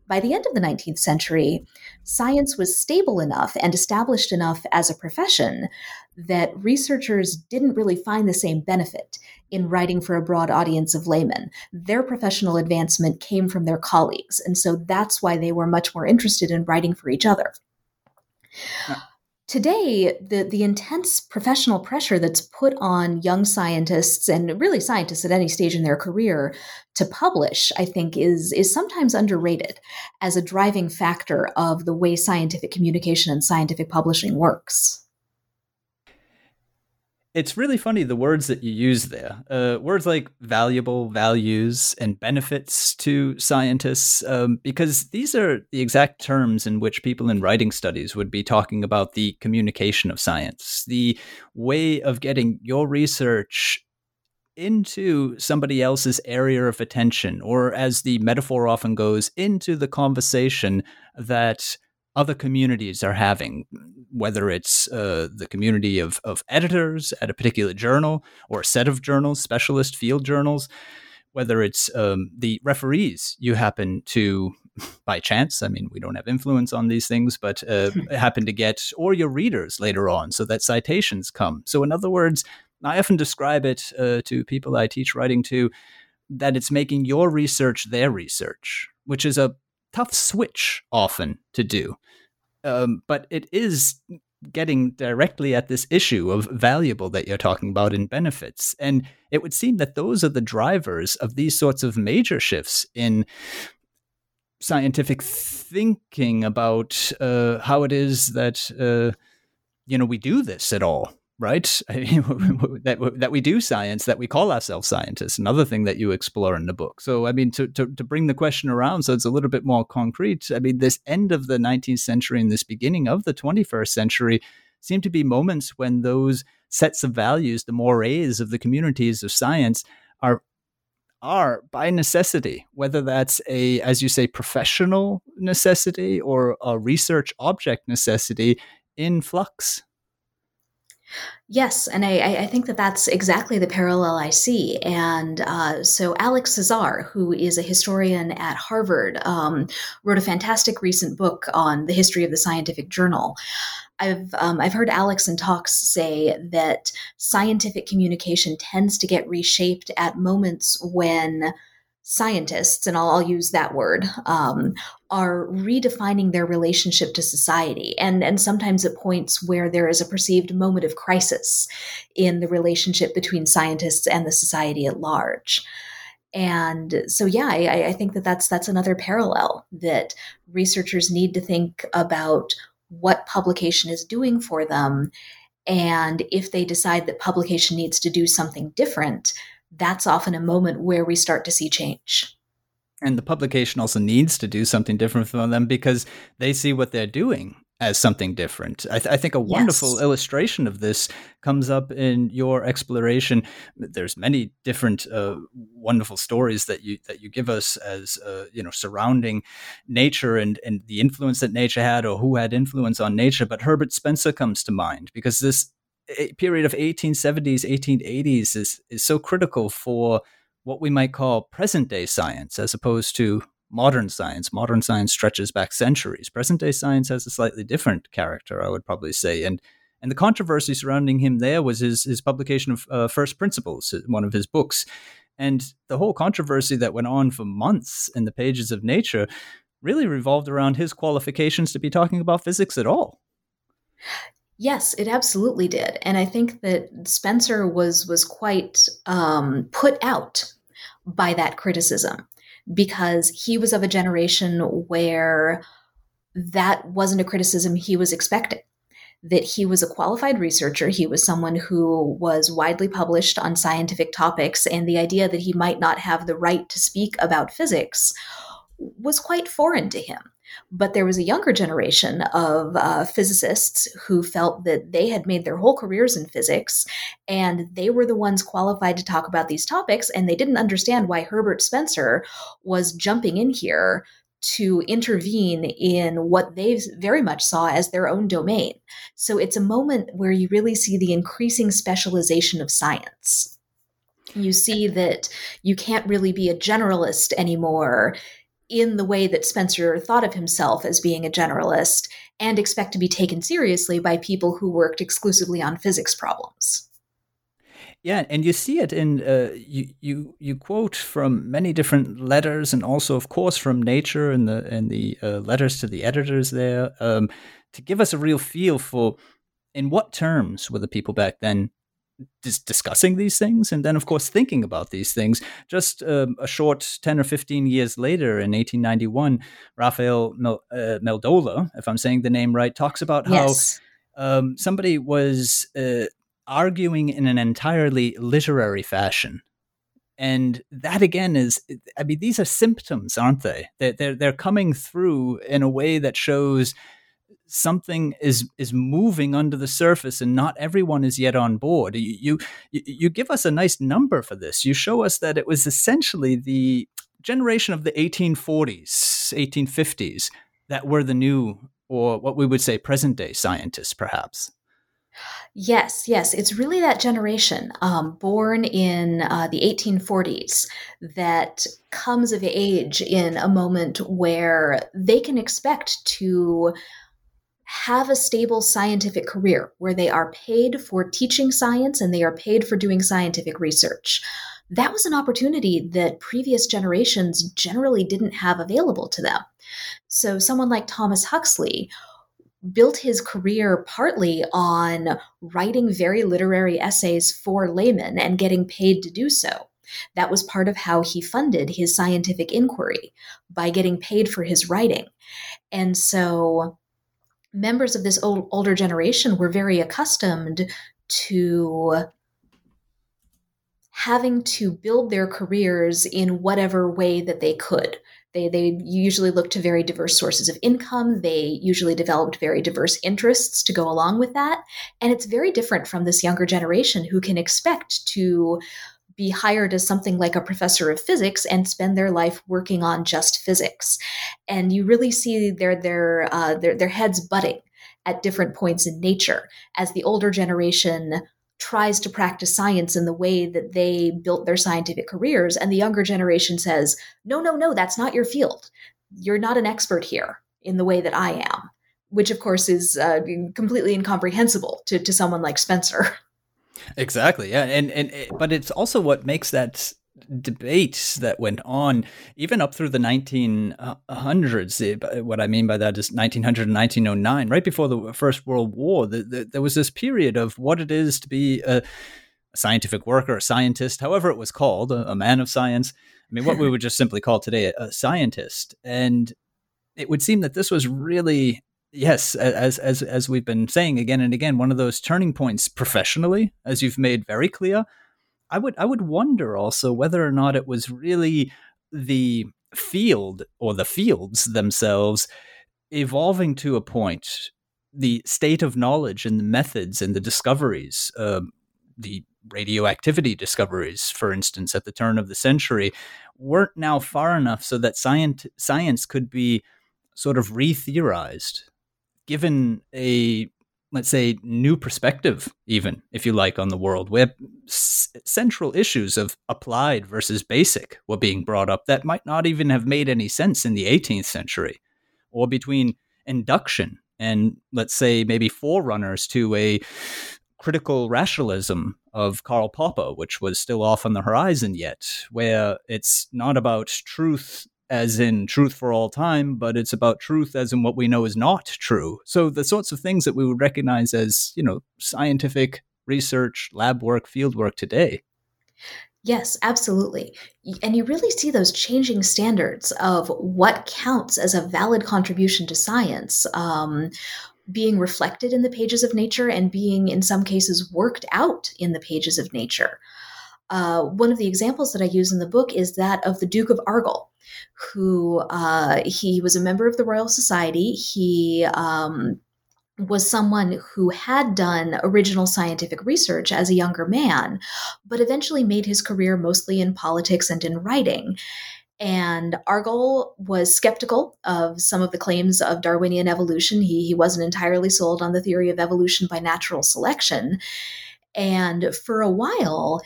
By the end of the 19th century, science was stable enough and established enough as a profession that researchers didn't really find the same benefit in writing for a broad audience of laymen. Their professional advancement came from their colleagues, and so that's why they were much more interested in writing for each other. Today, the, the intense professional pressure that's put on young scientists and really scientists at any stage in their career to publish, I think, is, is sometimes underrated as a driving factor of the way scientific communication and scientific publishing works it's really funny the words that you use there. Uh, words like valuable, values, and benefits to scientists, um, because these are the exact terms in which people in writing studies would be talking about the communication of science, the way of getting your research into somebody else's area of attention, or as the metaphor often goes, into the conversation that other communities are having, whether it's uh, the community of, of editors at a particular journal or a set of journals, specialist field journals, whether it's um, the referees you happen to, by chance, I mean, we don't have influence on these things, but uh, happen to get, or your readers later on, so that citations come. So, in other words, I often describe it uh, to people I teach writing to that it's making your research their research, which is a tough switch often to do. Um, but it is getting directly at this issue of valuable that you're talking about in benefits. And it would seem that those are the drivers of these sorts of major shifts in scientific thinking about uh, how it is that uh, you know we do this at all right that that we do science that we call ourselves scientists another thing that you explore in the book so i mean to, to to bring the question around so it's a little bit more concrete i mean this end of the 19th century and this beginning of the 21st century seem to be moments when those sets of values the mores of the communities of science are are by necessity, whether that's a, as you say, professional necessity or a research object necessity, in flux. Yes, and I, I, think that that's exactly the parallel I see. And uh, so, Alex Csiszar, who is a historian at Harvard, um, wrote a fantastic recent book on the history of the scientific journal. I've um, I've heard Alex in talks say that scientific communication tends to get reshaped at moments when scientists, and I'll, I'll use that word, um, are redefining their relationship to society, and and sometimes at points where there is a perceived moment of crisis in the relationship between scientists and the society at large. And so, yeah, I, I think that that's that's another parallel that researchers need to think about what publication is doing for them. And if they decide that publication needs to do something different, that's often a moment where we start to see change. And the publication also needs to do something different for them because they see what they're doing as something different. I, th- I think a wonderful yes. illustration of this comes up in your exploration. There's many different uh, wonderful stories that you that you give us as uh, you know surrounding nature and and the influence that nature had or who had influence on nature. But Herbert Spencer comes to mind because this period of 1870s 1880s is is so critical for what we might call present day science as opposed to modern science. Modern science stretches back centuries. Present day science has a slightly different character, I would probably say. And and the controversy surrounding him there was his his publication of uh, First Principles, one of his books, and the whole controversy that went on for months in the pages of Nature really revolved around his qualifications to be talking about physics at all. Yes, it absolutely did, and I think that Spencer was was quite um, put out by that criticism because he was of a generation where that wasn't a criticism he was expecting. That he was a qualified researcher, he was someone who was widely published on scientific topics, and the idea that he might not have the right to speak about physics was quite foreign to him. But there was a younger generation of uh, physicists who felt that they had made their whole careers in physics and they were the ones qualified to talk about these topics. And they didn't understand why Herbert Spencer was jumping in here to intervene in what they very much saw as their own domain. So it's a moment where you really see the increasing specialization of science. You see that you can't really be a generalist anymore in the way that Spencer thought of himself as being a generalist and expect to be taken seriously by people who worked exclusively on physics problems. Yeah, and you see it in uh, you you you quote from many different letters, and also, of course, from Nature and the and the uh, letters to the editors there, um, to give us a real feel for in what terms were the people back then dis- discussing these things and then of course thinking about these things. Just um, a short 10 or 15 years later in 1891 Raphael Mel- uh, Meldola if i'm saying the name right talks about yes. how um, somebody was uh, arguing in an entirely literary fashion. And that again is i mean these are symptoms aren't they? They're, they're, they're coming through in a way that shows something is is moving under the surface and not everyone is yet on board. You, you you give us a nice number for this. You show us that it was essentially the generation of the 1840s 1850s that were the new or what we would say present day scientists perhaps. Yes, yes. It's really that generation um, born in uh, the 1840s that comes of age in a moment where they can expect to have a stable scientific career where they are paid for teaching science and they are paid for doing scientific research. That was an opportunity that previous generations generally didn't have available to them. So, someone like Thomas Huxley built his career partly on writing very literary essays for laymen and getting paid to do so. That was part of how he funded his scientific inquiry by getting paid for his writing. And so members of this old, older generation were very accustomed to having to build their careers in whatever way that they could. They, they usually looked to very diverse sources of income. They usually developed very diverse interests to go along with that. And it's very different from this younger generation who can expect to be hired as something like a professor of physics and spend their life working on just physics. And you really see their their uh, their, their heads butting at different points in nature as the older generation tries to practice science in the way that they built their scientific careers. And the younger generation says, no, no, no, that's not your field. You're not an expert here in the way that I am, which of course is uh, completely incomprehensible to, to someone like Spencer. Exactly. Yeah. And, and, but it's also what makes that debates that went on even up through the 1900s. Eh, what I mean by that is 1900 and 1909, right before the First World War. The, the, there was this period of what it is to be a, a scientific worker, a scientist, however it was called, a, a man of science. I mean, what we would just simply call today a, a scientist. And it would seem that this was really yes as as as we've been saying again and again one of those turning points professionally as you've made very clear I would I would wonder also whether or not it was really the field or the fields themselves evolving to a point the state of knowledge and the methods and the discoveries um, the radioactivity discoveries for instance at the turn of the century weren't now far enough so that science science could be sort of re-theorized given a let's say, new perspective, even if you like, on the world, where s- central issues of applied versus basic were being brought up that might not even have made any sense in the 18th century, or between induction and, let's say, maybe forerunners to a critical rationalism of Karl Popper, which was still off on the horizon yet, where it's not about truth as in truth for all time, but it's about truth as in what we know is not true. So the sorts of things that we would recognize as, you know, scientific research, lab work, field work today. Yes, absolutely. And you really see those changing standards of what counts as a valid contribution to science. Um, being reflected in the pages of nature and being, in some cases, worked out in the pages of nature. Uh, one of the examples that I use in the book is that of the Duke of Argyll, who uh, he was a member of the Royal Society. He um, was someone who had done original scientific research as a younger man, but eventually made his career mostly in politics and in writing. And Argyll was skeptical of some of the claims of Darwinian evolution. He, he wasn't entirely sold on the theory of evolution by natural selection. And for a while,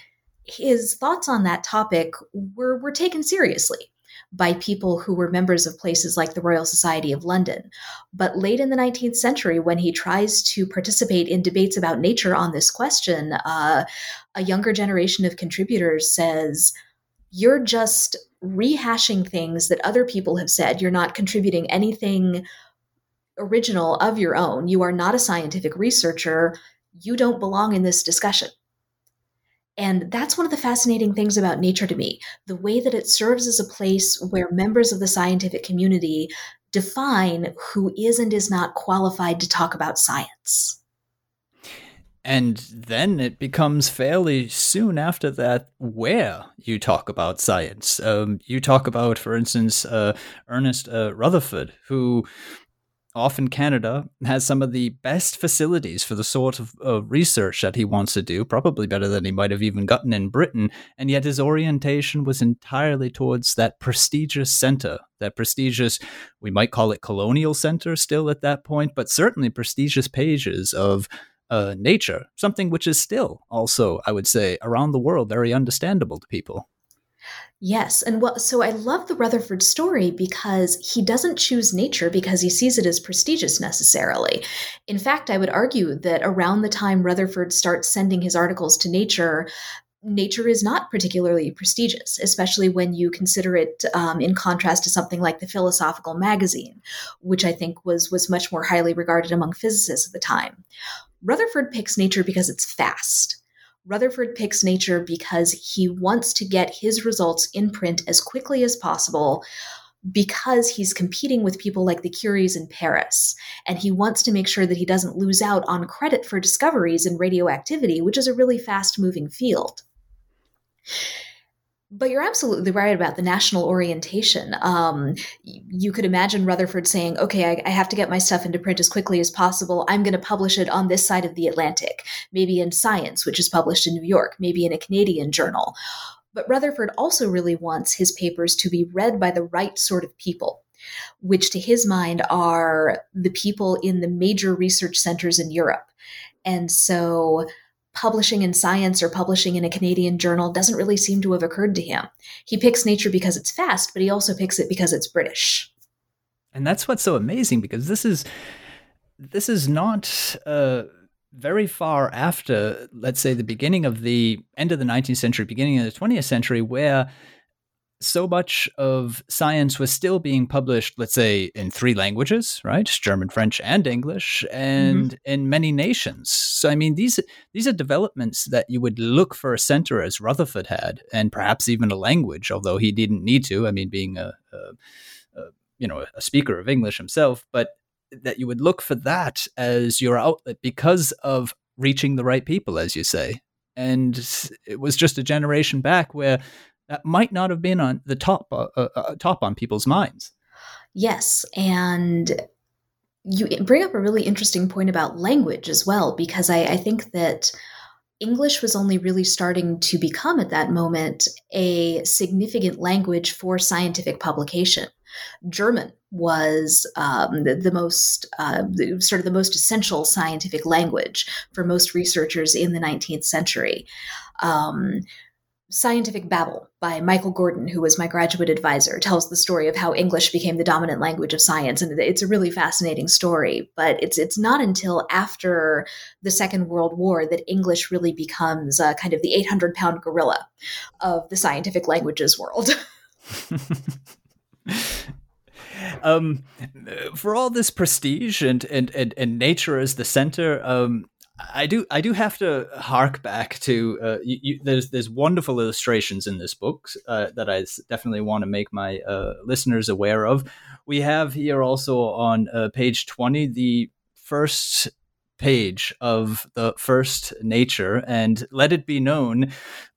his thoughts on that topic were, were taken seriously by people who were members of places like the Royal Society of London. But late in the 19th century, when he tries to participate in debates about nature on this question, uh, a younger generation of contributors says, You're just rehashing things that other people have said. You're not contributing anything original of your own. You are not a scientific researcher. You don't belong in this discussion. And that's one of the fascinating things about nature to me the way that it serves as a place where members of the scientific community define who is and is not qualified to talk about science. And then it becomes fairly soon after that where you talk about science. Um, you talk about, for instance, uh, Ernest uh, Rutherford, who often Canada has some of the best facilities for the sort of uh, research that he wants to do, probably better than he might have even gotten in Britain. And yet his orientation was entirely towards that prestigious center, that prestigious, we might call it colonial center still at that point, but certainly prestigious pages of uh, nature, something which is still also, I would say, around the world very understandable to people. Yes. And so I love the Rutherford story because he doesn't choose nature because he sees it as prestigious necessarily. In fact, I would argue that around the time Rutherford starts sending his articles to nature, nature is not particularly prestigious, especially when you consider it um, in contrast to something like the Philosophical Magazine, which I think was was much more highly regarded among physicists at the time. Rutherford picks nature because it's fast Rutherford picks Nature because he wants to get his results in print as quickly as possible because he's competing with people like the Curies in Paris. And he wants to make sure that he doesn't lose out on credit for discoveries in radioactivity, which is a really fast moving field. But you're absolutely right about the national orientation. Um, you could imagine Rutherford saying, okay, I, I, have to get my stuff into print as quickly as possible. I'm going to publish it on this side of the Atlantic, maybe in Science, which is published in New York, maybe in a Canadian journal. But Rutherford also really wants his papers to be read by the right sort of people, which to his mind are the people in the major research centers in Europe. And so publishing in science or publishing in a Canadian journal doesn't really seem to have occurred to him. He picks nature because it's fast, but he also picks it because it's British. And that's what's so amazing because this is this is not uh very far after, let's say, the beginning of the end of the 19th century, beginning of the 20th century, where so much of science was still being published, let's say, in three languages, right? German, French, and English, and mm-hmm. in many nations. So, I mean, these these are developments that you would look for a center as Rutherford had, and perhaps even a language, although he didn't need to. I mean, being a, a, a you know a speaker of English himself, but that you would look for that as your outlet because of reaching the right people, as you say. And it was just a generation back where that might not have been on the top uh, uh, uh top on people's minds. Yes, and you bring up a really interesting point about language as well, because I, I think that English was only really starting to become at that moment a significant language for scientific publication. German was um, the, the, most uh, sort of the most essential scientific language for most researchers in the 19th century. Um, Scientific Babel by Michael Gordin, who was my graduate advisor, tells the story of how English became the dominant language of science, and it's a really fascinating story. But it's it's not until after the Second World War that English really becomes uh, kind of the 800 pound gorilla of the scientific languages world. um, for all this prestige and, and, and, and nature as the center, um, I do I do have to hark back to uh, you, you, there's there's wonderful illustrations in this book uh, that I definitely want to make my uh, listeners aware of. We have here also on uh, page twenty the first page of the first nature, and let it be known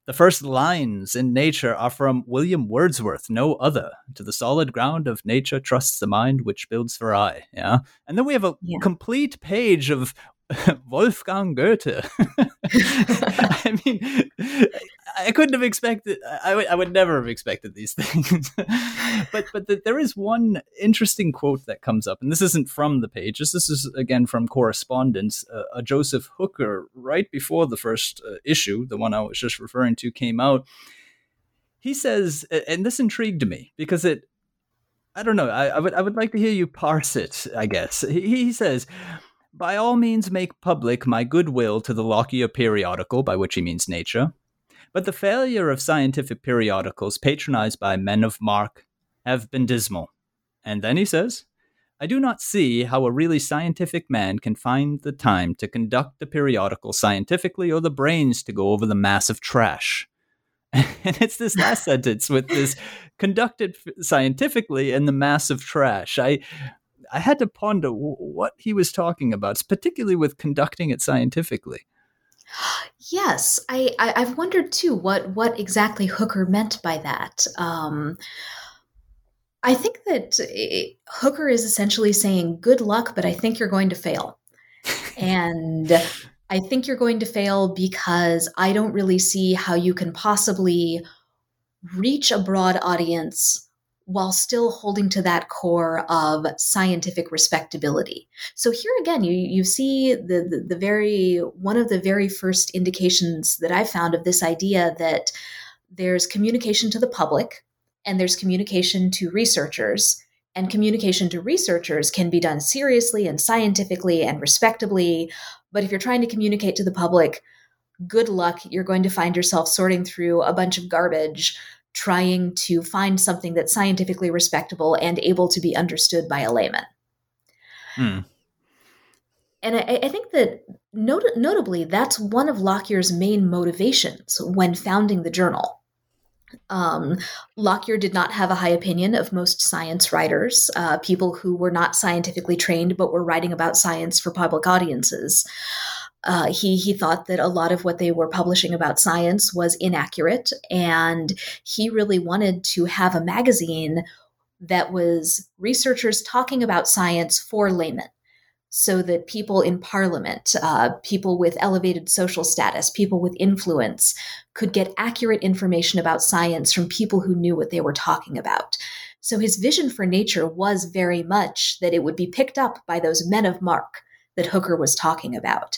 the first lines in nature are from William Wordsworth, no other. To the solid ground of nature trusts the mind which builds for aye. Yeah. And then we have a yeah. complete page of Wolfgang Goethe. I mean, I couldn't have expected. I would never have expected these things. but but the, there is one interesting quote that comes up, and this isn't from the pages. This is again from correspondence. Uh, a Joseph Hooker, right before the first uh, issue, the one I was just referring to, came out. He says, and this intrigued me because it. I don't know. I, I would I would like to hear you parse it. I guess he, he says by all means make public my goodwill to the Lockyer periodical, by which he means nature. But the failure of scientific periodicals patronized by men of mark have been dismal. And then he says, I do not see how a really scientific man can find the time to conduct the periodical scientifically or the brains to go over the mass of trash. and it's this last sentence with this conducted scientifically and the mass of trash. I I had to ponder w- what he was talking about, particularly with conducting it scientifically. Yes, I, I have wondered too what what exactly Hooker meant by that. Um, I think that it, Hooker is essentially saying, "Good luck, but I think you're going to fail," and I think you're going to fail because I don't really see how you can possibly reach a broad audience while still holding to that core of scientific respectability. So here again, you you see the, the, the very one of the very first indications that I found of this idea that there's communication to the public and there's communication to researchers. And communication to researchers can be done seriously and scientifically and respectably. But if you're trying to communicate to the public, good luck. You're going to find yourself sorting through a bunch of garbage trying to find something that's scientifically respectable and able to be understood by a layman. Hmm. And I, I think that not- notably, that's one of Lockyer's main motivations when founding the journal. Um, Lockyer did not have a high opinion of most science writers, uh, people who were not scientifically trained but were writing about science for public audiences. Uh, he he thought that a lot of what they were publishing about science was inaccurate, and he really wanted to have a magazine that was researchers talking about science for laymen so that people in parliament, uh, people with elevated social status, people with influence could get accurate information about science from people who knew what they were talking about. So his vision for nature was very much that it would be picked up by those men of mark that Hooker was talking about.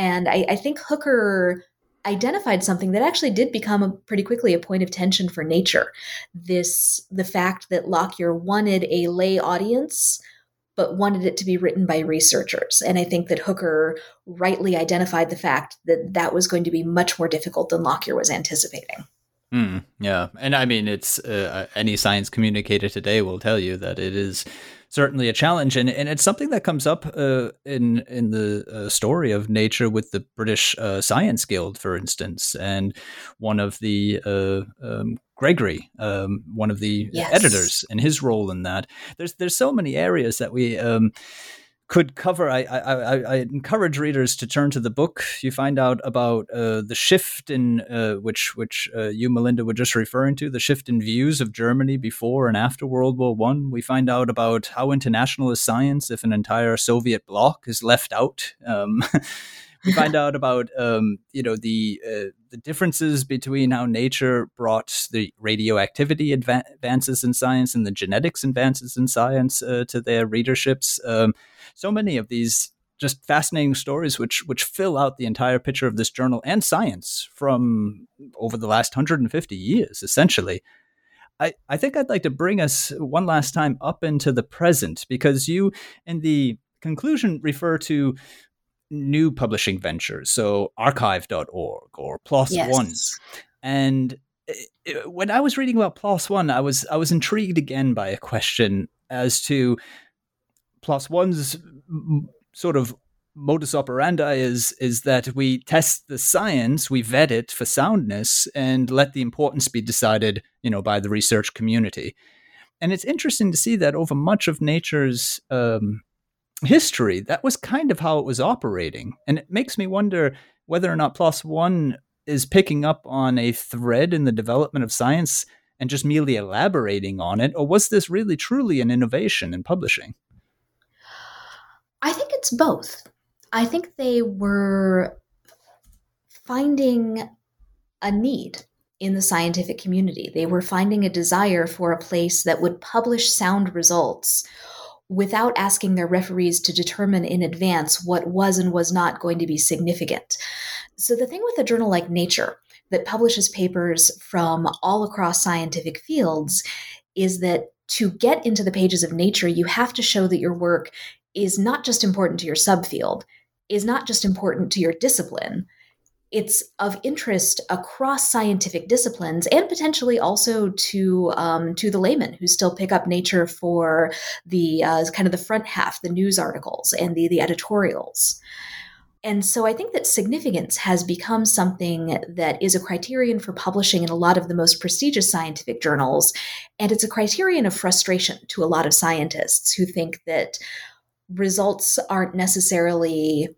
And I, I think Hooker identified something that actually did become a, pretty quickly a point of tension for nature. This the fact that Lockyer wanted a lay audience but wanted it to be written by researchers. And I think that Hooker rightly identified the fact that that was going to be much more difficult than Lockyer was anticipating. Mm, yeah, and I mean, it's uh, any science communicator today will tell you that it is certainly a challenge, and, and it's something that comes up uh, in in the uh, story of nature with the British uh, Science Guild, for instance, and one of the uh, um, Gregory, um, one of the yes. editors, and his role in that. There's there's so many areas that we um, could cover. I, I, I, encourage readers to turn to the book. You find out about uh, the shift in uh, which which uh, you, Melinda, were just referring to the shift in views of Germany before and after World War One. We find out about how international is science if an entire Soviet bloc is left out. Um, we find out about um, you know the uh, the differences between how nature brought the radioactivity adva- advances in science and the genetics advances in science uh, to their readerships. Um, so many of these just fascinating stories which which fill out the entire picture of this journal and science from over the last 150 years essentially I, I think I'd like to bring us one last time up into the present because you, in the conclusion, refer to new publishing ventures, so arXiv.org or PLOS yes. One. And eh, eh, when I was reading about PLOS One, I was I was intrigued again by a question as to PLOS One's sort of modus operandi is is that we test the science, we vet it for soundness, and let the importance be decided, you know, by the research community. And it's interesting to see that over much of nature's um, history, that was kind of how it was operating. And it makes me wonder whether or not PLOS One is picking up on a thread in the development of science and just merely elaborating on it, or was this really truly an innovation in publishing? I think it's both. I think they were finding a need in the scientific community. They were finding a desire for a place that would publish sound results without asking their referees to determine in advance what was and was not going to be significant. So, the thing with a journal like Nature that publishes papers from all across scientific fields is that to get into the pages of Nature, you have to show that your work is not just important to your subfield, is not just important to your discipline, it's of interest across scientific disciplines and potentially also to um, to the layman who still pick up nature for the uh, kind of the front half, the news articles and the the editorials. And so I think that significance has become something that is a criterion for publishing in a lot of the most prestigious scientific journals. And it's a criterion of frustration to a lot of scientists who think that results aren't necessarily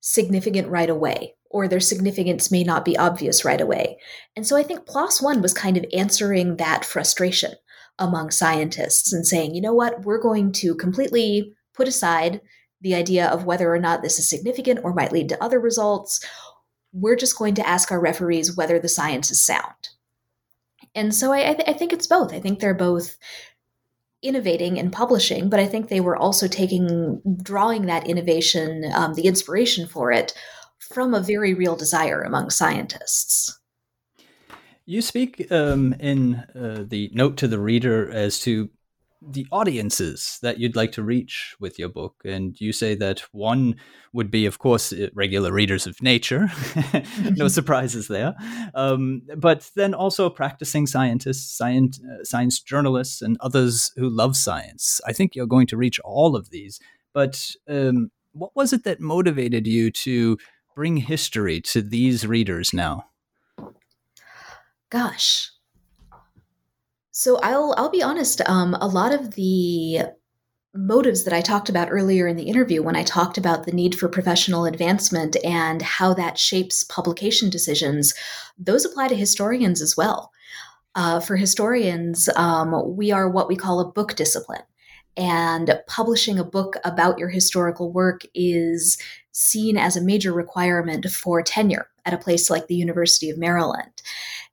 significant right away or their significance may not be obvious right away. And so I think PLOS One was kind of answering that frustration among scientists and saying, you know what, we're going to completely put aside the idea of whether or not this is significant or might lead to other results. We're just going to ask our referees whether the science is sound. And so I, I, th- I think it's both. I think they're both innovating and publishing, but I think they were also taking, drawing that innovation, um, the inspiration for it from a very real desire among scientists. You speak um, in uh, the note to the reader as to the audiences that you'd like to reach with your book. And you say that one would be, of course, regular readers of nature. no surprises there. Um, but then also practicing scientists, science, uh, science journalists, and others who love science. I think you're going to reach all of these. But um, what was it that motivated you to bring history to these readers now? Gosh. So I'll I'll be honest. Um, a lot of the motives that I talked about earlier in the interview, when I talked about the need for professional advancement and how that shapes publication decisions, those apply to historians as well. Uh, for historians, um, we are what we call a book discipline. And publishing a book about your historical work is seen as a major requirement for tenure at a place like the University of Maryland.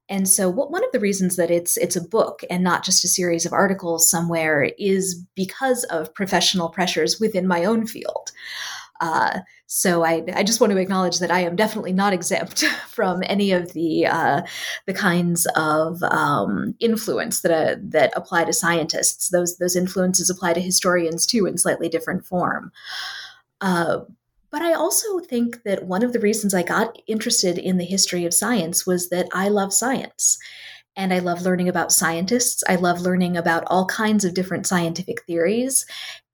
And so, what, one of the reasons that it's it's a book and not just a series of articles somewhere is because of professional pressures within my own field. Uh, so I, I just want to acknowledge that I am definitely not exempt from any of the uh, the kinds of um, influence that uh, that apply to scientists. Those those influences apply to historians too in slightly different form. Uh, but I also think that one of the reasons I got interested in the history of science was that I love science. And I love learning about scientists. I love learning about all kinds of different scientific theories.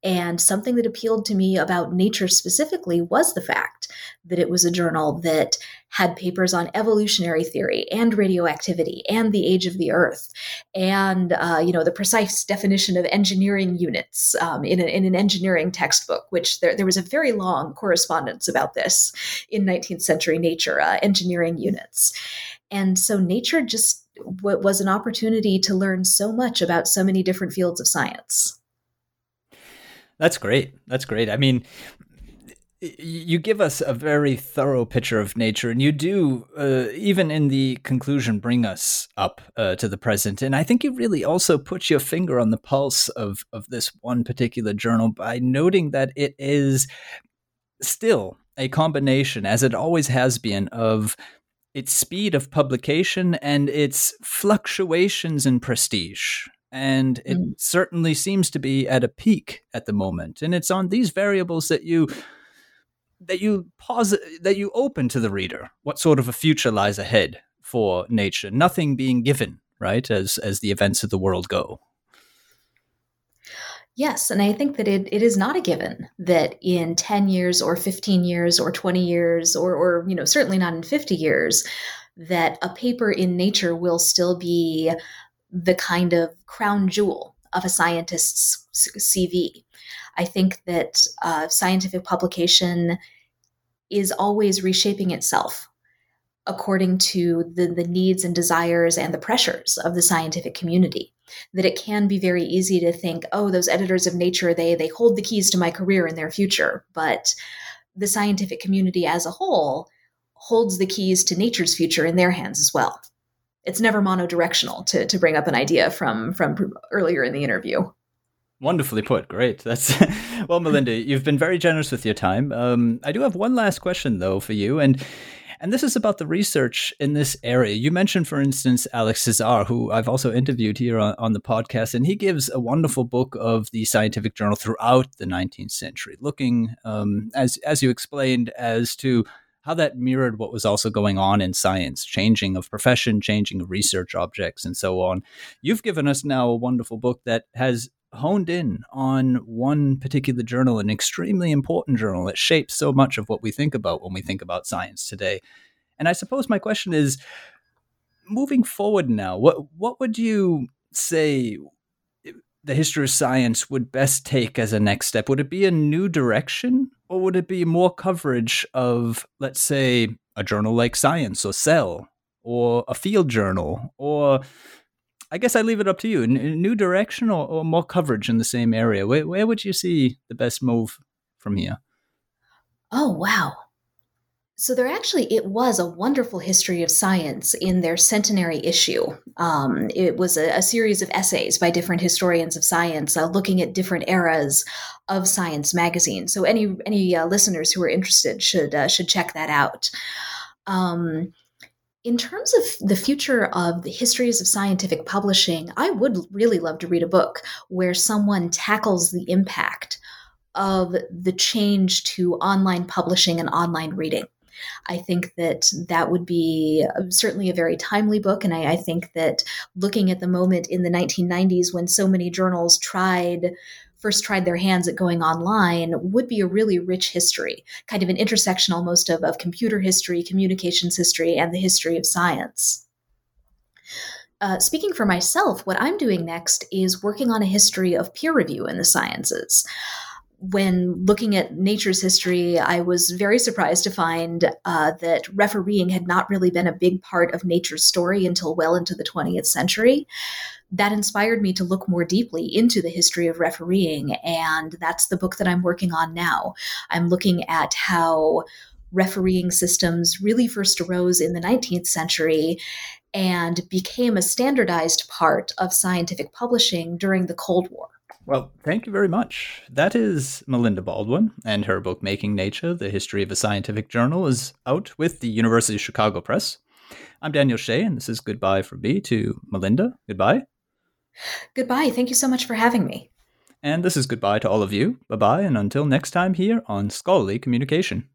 And something that appealed to me about Nature specifically was the fact that it was a journal that had papers on evolutionary theory and radioactivity and the age of the Earth, and uh, you know the precise definition of engineering units um, in, a, in, an engineering textbook. Which there, there was a very long correspondence about this in 19th century Nature uh, engineering units, and so Nature just w- was an opportunity to learn so much about so many different fields of science. That's great. That's great. I mean, you give us a very thorough picture of nature, and you do, uh, even in the conclusion, bring us up uh, to the present. And I think you really also put your finger on the pulse of of this one particular journal by noting that it is still a combination, as it always has been, of its speed of publication and its fluctuations in prestige and it mm. certainly seems to be at a peak at the moment and it's on these variables that you that you pause that you open to the reader what sort of a future lies ahead for nature nothing being given right as as the events of the world go Yes, and I think that it, it is not a given that in 10 years or 15 years or 20 years or, or you know certainly not in 50 years that a paper in nature will still be the kind of crown jewel of a scientist's CV. I think that uh, scientific publication is always reshaping itself according to the, the needs and desires and the pressures of the scientific community. That it can be very easy to think oh those editors of nature they they hold the keys to my career and their future. But the scientific community as a whole holds the keys to nature's future in their hands as well it's never monodirectional to to bring up an idea from from earlier in the interview. Wonderfully put. Great. That's well, Melinda. You've been very generous with your time. Um, I do have one last question though for you, and and this is about the research in this area. You mentioned, for instance, Alex Csiszar, who I've also interviewed here on, on the podcast, and he gives a wonderful book of the scientific journal throughout the 19th century, looking, um, as as you explained, as to how that mirrored what was also going on in science, changing of profession, changing of research objects, and so on. You've given us now a wonderful book that has honed in on one particular journal, an extremely important journal that shapes so much of what we think about when we think about science today. And I suppose my question is moving forward now, what what would you say the history of science would best take as a next step? Would it be a new direction or would it be more coverage of, let's say, a journal like Science or Cell or a field journal? Or I guess I leave it up to you. A new direction or, or more coverage in the same area? Where, where would you see the best move from here? Oh, wow. So there actually it was a wonderful history of science in their centenary issue. Um, it was a, a, series of essays by different historians of science uh, looking at different eras of Science magazine. So any any uh, listeners who are interested should uh, should check that out. Um, in terms of the future of the histories of scientific publishing, I would really love to read a book where someone tackles the impact of the change to online publishing and online reading. I think that that would be uh, certainly a very timely book. And I, I think that looking at the moment in the 1990s when so many journals tried first tried their hands at going online would be a really rich history, kind of an intersection almost of, of computer history, communications history, and the history of science. Uh, speaking for myself, what I'm doing next is working on a history of peer review in the sciences when looking at nature's history, I was very surprised to find uh, that refereeing had not really been a big part of nature's story until well into the 20th century. That inspired me to look more deeply into the history of refereeing, and that's the book that I'm working on now. I'm looking at how refereeing systems really first arose in the 19th century and became a standardized part of scientific publishing during the Cold War. Well, thank you very much. That is Melinda Baldwin, and her book Making Nature, The History of a Scientific Journal is out with the University of Chicago Press. I'm Daniel Shea, and this is goodbye from me to Melinda. Goodbye. Goodbye. Thank you so much for having me. And this is goodbye to all of you. Bye bye, and until next time here on Scholarly Communication.